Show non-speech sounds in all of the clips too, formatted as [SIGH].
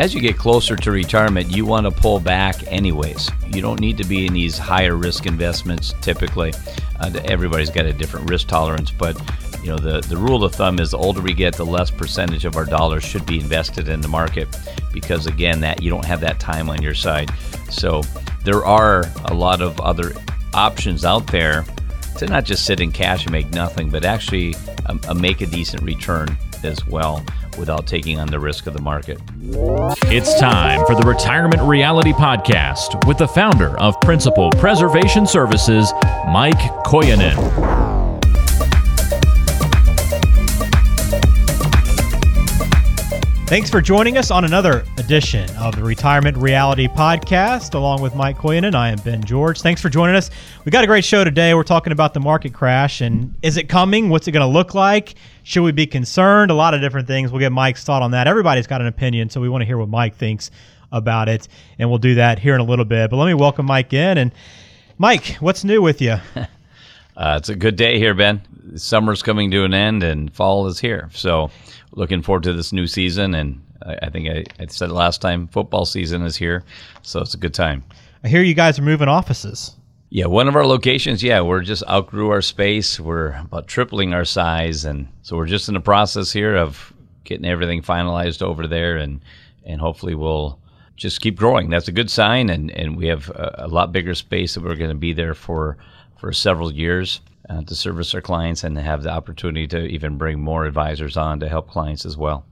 as you get closer to retirement, you want to pull back anyways. You don't need to be in these higher risk investments typically. Uh, everybody's got a different risk tolerance, but you know the, the rule of thumb is the older we get, the less percentage of our dollars should be invested in the market because again, that you don't have that time on your side. So there are a lot of other options out there to not just sit in cash and make nothing, but actually um, uh, make a decent return as well without taking on the risk of the market. It's time for the Retirement Reality Podcast with the founder of Principal Preservation Services, Mike Koyanen. Thanks for joining us on another edition of the Retirement Reality Podcast. Along with Mike Koyanen, I am Ben George. Thanks for joining us. We got a great show today. We're talking about the market crash and is it coming? What's it going to look like? Should we be concerned? A lot of different things. We'll get Mike's thought on that. Everybody's got an opinion, so we want to hear what Mike thinks about it, and we'll do that here in a little bit. But let me welcome Mike in. And Mike, what's new with you? [LAUGHS] Uh, it's a good day here, Ben. Summer's coming to an end and fall is here. So looking forward to this new season. And I, I think I, I, said last time, football season is here, so it's a good time. I hear you guys are moving offices. Yeah, one of our locations, yeah, we're just outgrew our space. We're about tripling our size, and so we're just in the process here of getting everything finalized over there, and and hopefully we'll just keep growing. That's a good sign, and and we have a, a lot bigger space that we're going to be there for for several years uh, to service our clients and have the opportunity to even bring more advisors on to help clients as well.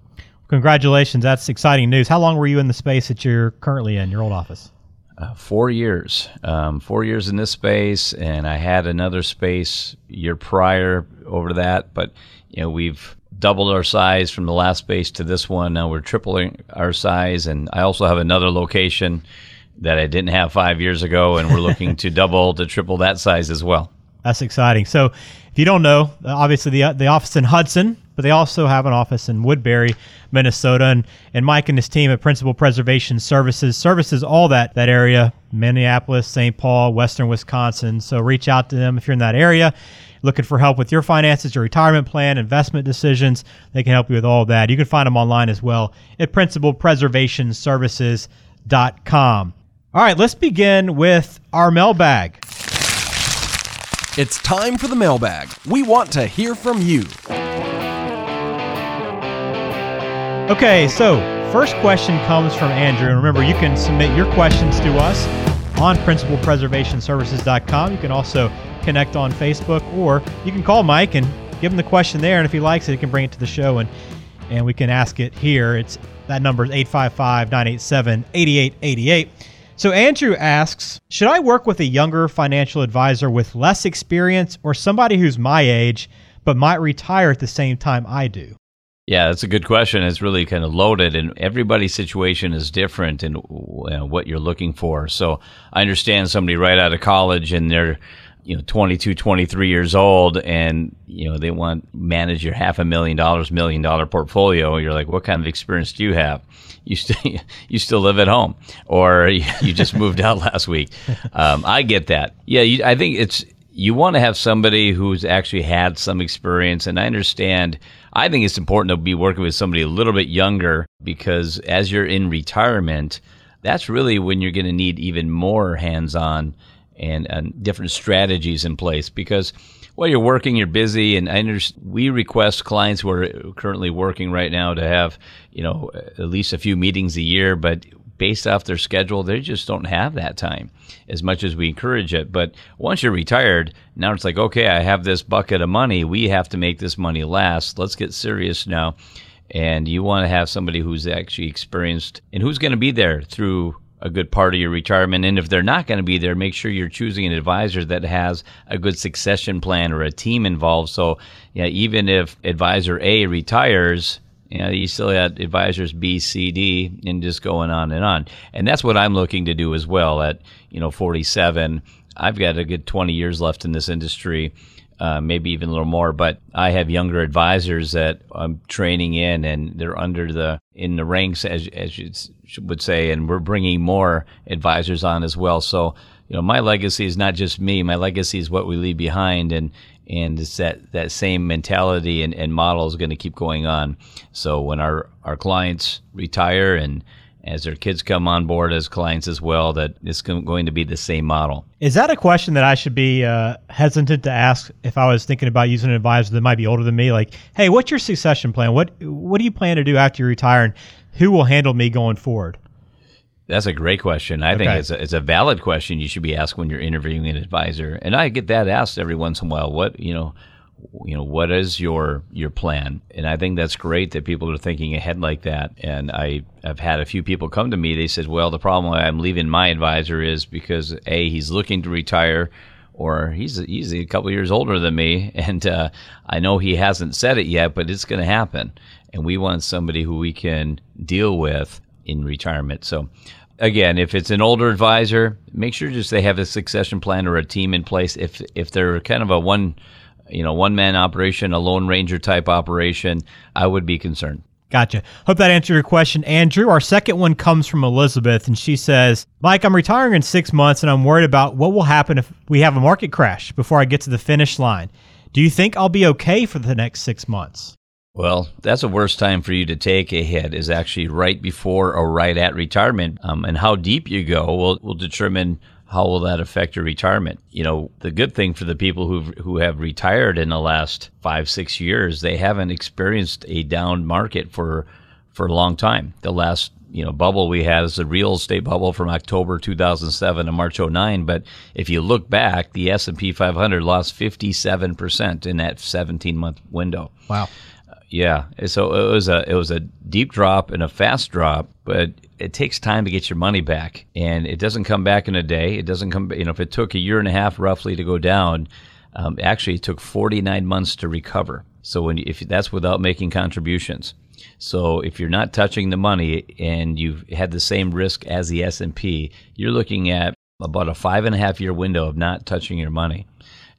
Congratulations. That's exciting news. How long were you in the space that you're currently in, your old office? Uh, four years. Um, four years in this space, and I had another space year prior over that, but you know we've doubled our size from the last space to this one. Now we're tripling our size, and I also have another location that I didn't have five years ago, and we're looking to [LAUGHS] double to triple that size as well. That's exciting. So, if you don't know, obviously the the office in Hudson, but they also have an office in Woodbury, Minnesota, and and Mike and his team at Principal Preservation Services services all that that area, Minneapolis, St. Paul, Western Wisconsin. So reach out to them if you're in that area. Looking for help with your finances, your retirement plan, investment decisions, they can help you with all that. You can find them online as well at principalpreservationservices.com. All right, let's begin with our mailbag. It's time for the mailbag. We want to hear from you. Okay, so first question comes from Andrew. And remember, you can submit your questions to us on principalpreservationservices.com. You can also connect on Facebook or you can call Mike and give him the question there. And if he likes it, he can bring it to the show and, and we can ask it here. It's That number is 855 987 8888. So Andrew asks, should I work with a younger financial advisor with less experience or somebody who's my age but might retire at the same time I do? Yeah, that's a good question. It's really kind of loaded, and everybody's situation is different in what you're looking for. So I understand somebody right out of college and they're you know 22 23 years old and you know they want manage your half a million dollars million dollar portfolio you're like what kind of experience do you have you still [LAUGHS] you still live at home or [LAUGHS] you just moved out last week. Um, i get that. Yeah you, i think it's you want to have somebody who's actually had some experience and i understand i think it's important to be working with somebody a little bit younger because as you're in retirement that's really when you're going to need even more hands-on and, and different strategies in place because while you're working, you're busy, and I understand we request clients who are currently working right now to have, you know, at least a few meetings a year, but based off their schedule, they just don't have that time as much as we encourage it. But once you're retired, now it's like, okay, I have this bucket of money. We have to make this money last. Let's get serious now. And you want to have somebody who's actually experienced and who's going to be there through a good part of your retirement. And if they're not going to be there, make sure you're choosing an advisor that has a good succession plan or a team involved. So, yeah, even if advisor A retires, you know, you still have advisors B, C, D, and just going on and on. And that's what I'm looking to do as well. At you know 47, I've got a good 20 years left in this industry. Uh, maybe even a little more. But I have younger advisors that I'm training in, and they're under the in the ranks, as as you would say, and we're bringing more advisors on as well. So you know, my legacy is not just me. My legacy is what we leave behind, and and it's that, that same mentality and, and model is going to keep going on. So when our, our clients retire and as their kids come on board as clients as well, that it's going to be the same model. Is that a question that I should be uh, hesitant to ask if I was thinking about using an advisor that might be older than me? Like, hey, what's your succession plan? What What do you plan to do after you retire, and who will handle me going forward? That's a great question. I okay. think it's a, it's a valid question you should be asked when you're interviewing an advisor. And I get that asked every once in a while. What, you know, you know what is your your plan? And i think that's great that people are thinking ahead like that. And i have had a few people come to me. They said well the problem i'm leaving my advisor is because a he's looking to retire or he's he's a couple years older than me [LAUGHS] and uh, i know he hasn't said it yet but it's going to happen. And we want somebody who we can deal with in retirement. So again, if it's an older advisor, make sure just they have a succession plan or a team in place. If if they're kind of a one you know, one man operation, a Lone Ranger type operation, I would be concerned. Gotcha. Hope that answered your question, Andrew. Our second one comes from Elizabeth, and she says, Mike, I'm retiring in six months, and I'm worried about what will happen if we have a market crash before I get to the finish line. Do you think I'll be okay for the next six months? Well, that's the worst time for you to take a hit is actually right before or right at retirement. Um, and how deep you go will, will determine how will that affect your retirement? You know, the good thing for the people who who have retired in the last five six years, they haven't experienced a down market for for a long time. The last you know bubble we had is the real estate bubble from October 2007 to March 09. But if you look back, the S and P 500 lost 57 percent in that 17 month window. Wow. Yeah, so it was a it was a deep drop and a fast drop, but it takes time to get your money back, and it doesn't come back in a day. It doesn't come. You know, if it took a year and a half roughly to go down, um, actually it took 49 months to recover. So when if that's without making contributions. So if you're not touching the money and you've had the same risk as the S and P, you're looking at about a five and a half year window of not touching your money.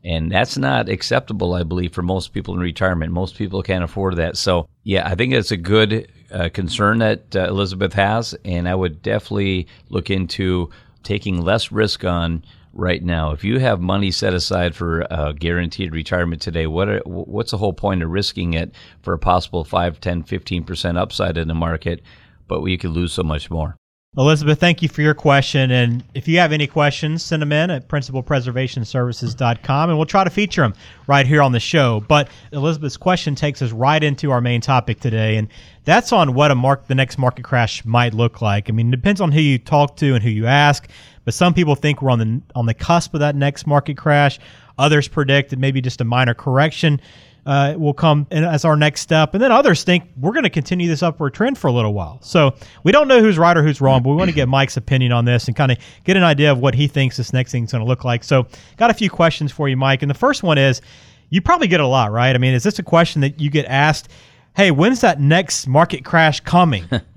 And that's not acceptable, I believe, for most people in retirement. Most people can't afford that. So, yeah, I think it's a good uh, concern that uh, Elizabeth has. And I would definitely look into taking less risk on right now. If you have money set aside for a guaranteed retirement today, what are, what's the whole point of risking it for a possible 5, 10, 15% upside in the market, but you could lose so much more? Elizabeth, thank you for your question. And if you have any questions, send them in at principalpreservationservices.com and we'll try to feature them right here on the show. But Elizabeth's question takes us right into our main topic today, and that's on what a mark the next market crash might look like. I mean, it depends on who you talk to and who you ask, but some people think we're on the on the cusp of that next market crash. Others predict that maybe just a minor correction uh, will come as our next step. And then others think we're going to continue this upward trend for a little while. So we don't know who's right or who's wrong, but we want to get Mike's opinion on this and kind of get an idea of what he thinks this next thing's going to look like. So got a few questions for you, Mike. And the first one is you probably get a lot, right? I mean, is this a question that you get asked? Hey, when's that next market crash coming? [LAUGHS]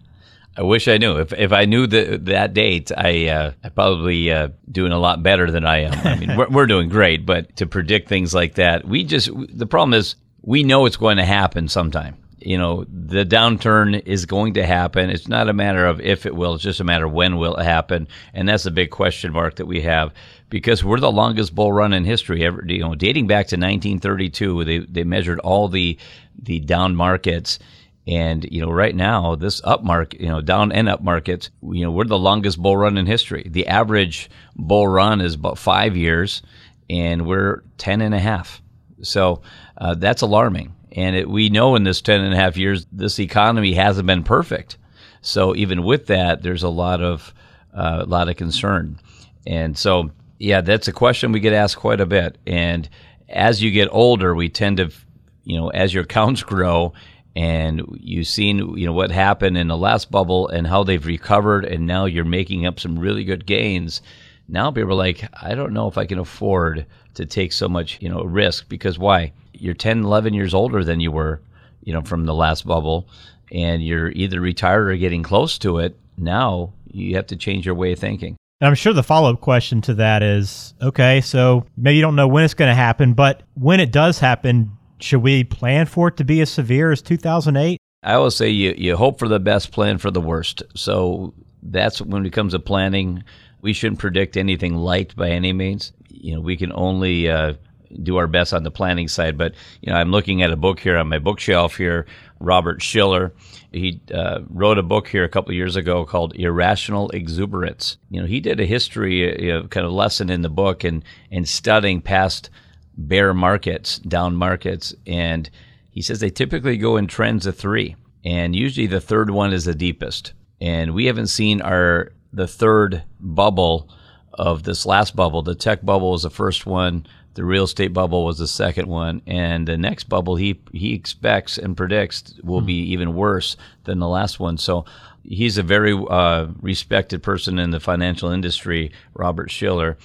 I wish I knew. If if I knew the, that date, I uh, I probably uh, doing a lot better than I am. I mean, we're, we're doing great, but to predict things like that, we just the problem is we know it's going to happen sometime. You know, the downturn is going to happen. It's not a matter of if it will, it's just a matter of when will it happen. And that's the big question mark that we have because we're the longest bull run in history ever, you know, dating back to 1932, they they measured all the the down markets and you know, right now, this up market, you know, down and up markets, you know, we're the longest bull run in history. The average bull run is about five years, and we're ten and a half. So uh, that's alarming. And it, we know in this 10 and a half years, this economy hasn't been perfect. So even with that, there's a lot of uh, a lot of concern. And so, yeah, that's a question we get asked quite a bit. And as you get older, we tend to, you know, as your accounts [LAUGHS] grow, and you've seen, you know, what happened in the last bubble and how they've recovered, and now you're making up some really good gains. Now people are like, I don't know if I can afford to take so much, you know, risk because why? You're 10, 11 years older than you were, you know, from the last bubble, and you're either retired or getting close to it. Now you have to change your way of thinking. And I'm sure the follow up question to that is okay, so maybe you don't know when it's going to happen, but when it does happen, should we plan for it to be as severe as 2008? I always say you, you hope for the best, plan for the worst. So that's when it comes to planning we shouldn't predict anything light by any means. You know, we can only uh, do our best on the planning side. But you know, I'm looking at a book here on my bookshelf here Robert Shiller, He uh, wrote a book here a couple years ago called Irrational Exuberance. You know, he did a history uh, kind of lesson in the book and and studying past bear markets, down markets, and he says they typically go in trends of three, and usually the third one is the deepest. And we haven't seen our the third bubble of this last bubble. The tech bubble was the first one. The real estate bubble was the second one, and the next bubble he he expects and predicts will be even worse than the last one. So he's a very uh, respected person in the financial industry, Robert Shiller.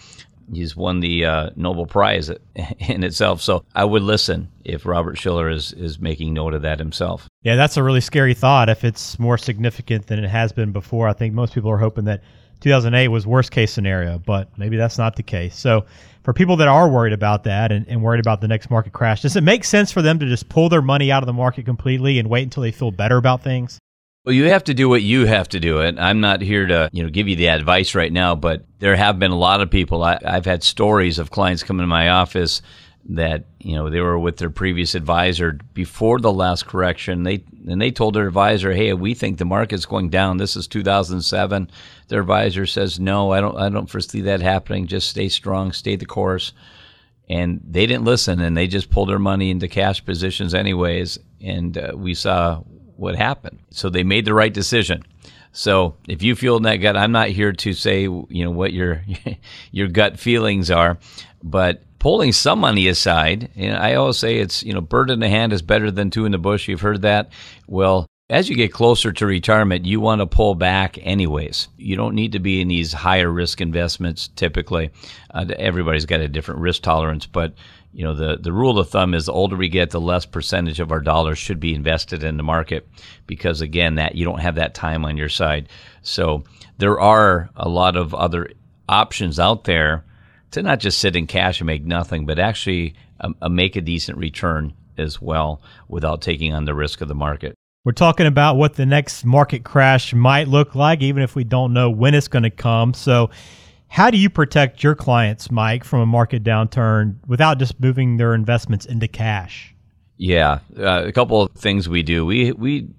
He's won the uh, Nobel Prize [LAUGHS] in itself. So I would listen if Robert Shiller is is making note of that himself. Yeah, that's a really scary thought. If it's more significant than it has been before, I think most people are hoping that 2008 was worst case scenario, but maybe that's not the case. So for people that are worried about that and, and worried about the next market crash, does it make sense for them to just pull their money out of the market completely and wait until they feel better about things? Well, you have to do what you have to do. It. I'm not here to, you know, give you the advice right now, but there have been a lot of people. I, I've had stories of clients come into my office that you know they were with their previous advisor before the last correction. They and they told their advisor, "Hey, we think the market's going down. This is 2007." Their advisor says, "No, I don't. I don't foresee that happening. Just stay strong, stay the course." And they didn't listen, and they just pulled their money into cash positions anyways. And uh, we saw what happened. So they made the right decision. So if you feel in that gut, I'm not here to say you know what your [LAUGHS] your gut feelings are, but pulling some money aside, you know, I always say it's you know bird in the hand is better than two in the bush. You've heard that. Well, as you get closer to retirement, you want to pull back anyways. You don't need to be in these higher risk investments typically. Uh, everybody's got a different risk tolerance, but you know the the rule of thumb is the older we get the less percentage of our dollars should be invested in the market because again that you don't have that time on your side so there are a lot of other options out there to not just sit in cash and make nothing but actually um, uh, make a decent return as well without taking on the risk of the market we're talking about what the next market crash might look like even if we don't know when it's going to come so how do you protect your clients, Mike, from a market downturn without just moving their investments into cash? Yeah, uh, a couple of things we do. We we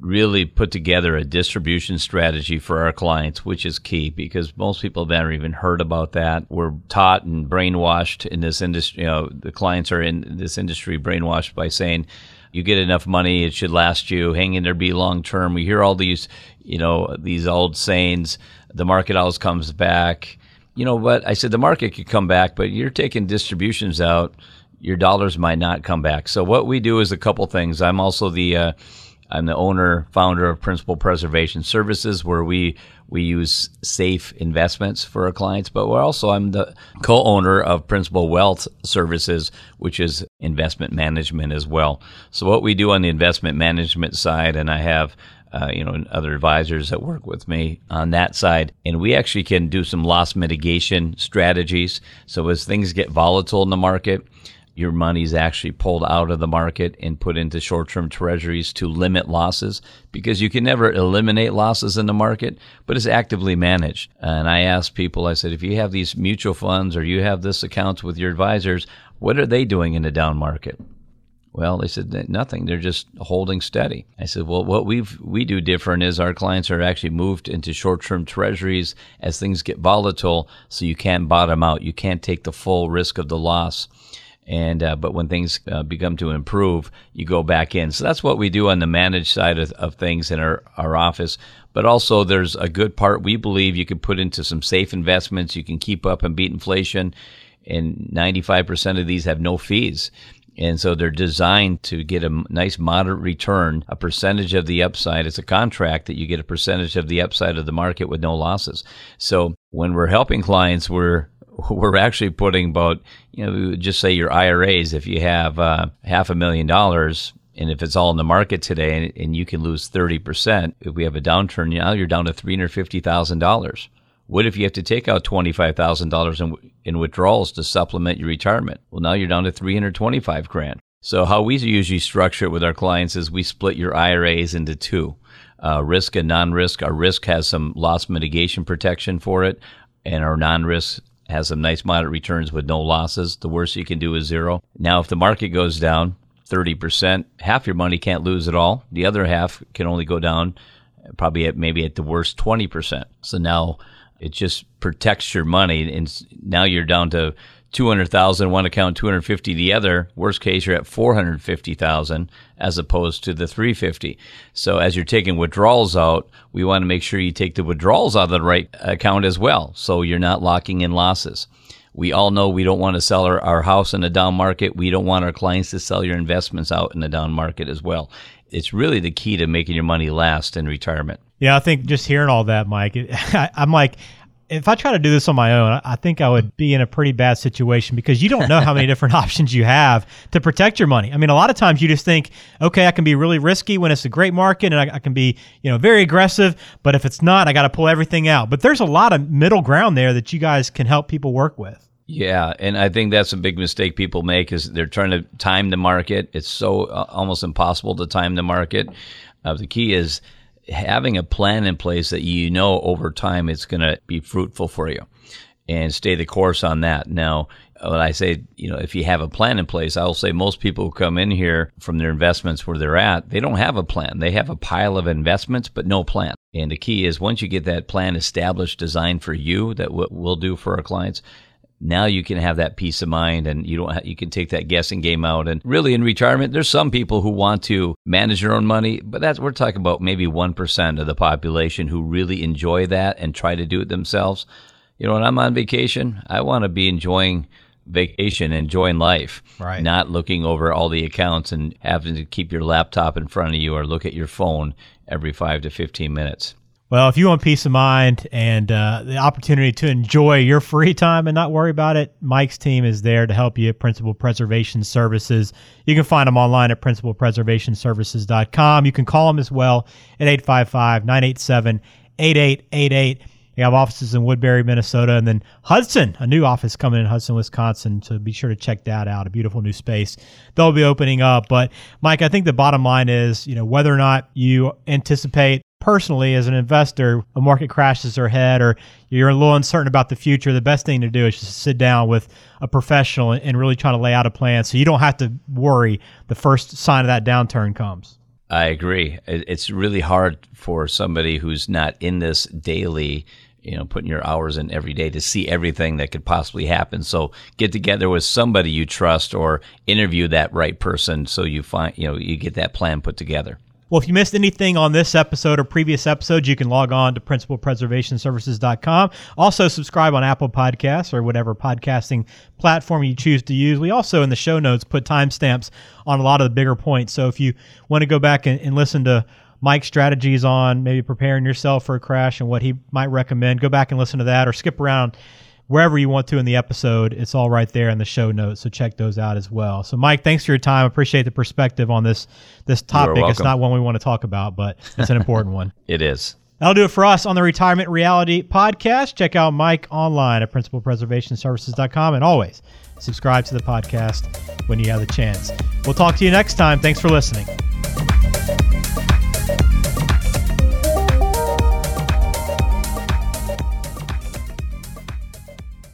really put together a distribution strategy for our clients, which is key because most people have never even heard about that. We're taught and brainwashed in this industry. You know, the clients are in this industry brainwashed by saying, "You get enough money, it should last you. Hang in there, be long term." We hear all these, you know, these old sayings the market always comes back. You know what? I said the market could come back, but you're taking distributions out. Your dollars might not come back. So what we do is a couple things. I'm also the uh, I'm the owner founder of Principal Preservation Services, where we we use safe investments for our clients. But we're also I'm the co-owner of Principal Wealth Services, which is investment management as well. So what we do on the investment management side, and I have uh, you know, other advisors that work with me on that side. And we actually can do some loss mitigation strategies. So as things get volatile in the market, your money's actually pulled out of the market and put into short term treasuries to limit losses because you can never eliminate losses in the market, but it's actively managed. And I asked people, I said, if you have these mutual funds or you have this accounts with your advisors, what are they doing in the down market? Well, they said nothing. They're just holding steady. I said, well, what we we do different is our clients are actually moved into short-term treasuries as things get volatile, so you can't bottom out. You can't take the full risk of the loss. And uh, but when things uh, become to improve, you go back in. So that's what we do on the managed side of, of things in our, our office. But also, there's a good part we believe you can put into some safe investments. You can keep up and beat inflation and 95% of these have no fees. And so they're designed to get a nice moderate return, a percentage of the upside. It's a contract that you get a percentage of the upside of the market with no losses. So when we're helping clients, we're [LAUGHS] we're actually putting about, you know, just say your IRAs, if you have uh, half a million dollars, and if it's all in the market today and, and you can lose 30%, if we have a downturn, now you're down to $350,000. What if you have to take out $25,000 in, in withdrawals to supplement your retirement? Well, now you're down to 325 grand. So how we usually structure it with our clients is we split your IRAs into two. Uh, risk and non-risk. Our risk has some loss mitigation protection for it, and our non-risk has some nice moderate returns with no losses. The worst you can do is zero. Now, if the market goes down, 30%, half your money can't lose at all. The other half can only go down probably at maybe at the worst 20%. So now it just protects your money and now you're down to 200,000 one account, 250 the other. Worst case, you're at 450,000 as opposed to the 350. So as you're taking withdrawals out, we want to make sure you take the withdrawals out of the right account as well. So you're not locking in losses. We all know we don't want to sell our, our house in a down market. We don't want our clients to sell your investments out in the down market as well. It's really the key to making your money last in retirement. Yeah, I think just hearing all that, Mike, [LAUGHS] I, I'm like, if I try to do this on my own, I think I would be in a pretty bad situation because you don't know how many [LAUGHS] different options you have to protect your money. I mean, a lot of times you just think, okay, I can be really risky when it's a great market, and I, I can be, you know, very aggressive. But if it's not, I got to pull everything out. But there's a lot of middle ground there that you guys can help people work with. Yeah, and I think that's a big mistake people make is they're trying to time the market. It's so uh, almost impossible to time the market. Uh, the key is having a plan in place that you know over time it's going to be fruitful for you and stay the course on that. Now, when I say, you know, if you have a plan in place, I'll say most people who come in here from their investments where they're at, they don't have a plan. They have a pile of investments, but no plan. And the key is once you get that plan established, designed for you, that what we'll do for our clients, now you can have that peace of mind and you don't you can take that guessing game out. And really in retirement there's some people who want to manage their own money but that's we're talking about maybe 1% of the population who really enjoy that and try to do it themselves. You know when i'm on vacation i want to be enjoying vacation enjoying life right. not looking over all the accounts and having to keep your laptop in front of you or look at your phone every 5 to 15 minutes well, if you want peace of mind and uh, the opportunity to enjoy your free time and not worry about it, Mike's team is there to help you at Principal Preservation Services. You can find them online at principalpreservationservices.com. You can call them as well at 855 987 8888. We have offices in Woodbury, Minnesota, and then Hudson, a new office coming in Hudson, Wisconsin. So be sure to check that out. A beautiful new space they'll be opening up. But Mike, I think the bottom line is, you know, whether or not you anticipate personally as an investor, a market crashes or head or you're a little uncertain about the future, the best thing to do is just sit down with a professional and really try to lay out a plan so you don't have to worry the first sign of that downturn comes. I agree. It's really hard for somebody who's not in this daily you know, putting your hours in every day to see everything that could possibly happen. So get together with somebody you trust or interview that right person so you find, you know, you get that plan put together. Well, if you missed anything on this episode or previous episodes, you can log on to principalpreservationservices.com. Also, subscribe on Apple Podcasts or whatever podcasting platform you choose to use. We also, in the show notes, put timestamps on a lot of the bigger points. So if you want to go back and, and listen to Mike's strategies on maybe preparing yourself for a crash and what he might recommend, go back and listen to that or skip around wherever you want to in the episode. It's all right there in the show notes, so check those out as well. So, Mike, thanks for your time. Appreciate the perspective on this this topic. It's not one we want to talk about, but it's an important one. [LAUGHS] It is. That'll do it for us on the Retirement Reality Podcast. Check out Mike online at principalpreservationservices.com and always subscribe to the podcast when you have the chance. We'll talk to you next time. Thanks for listening.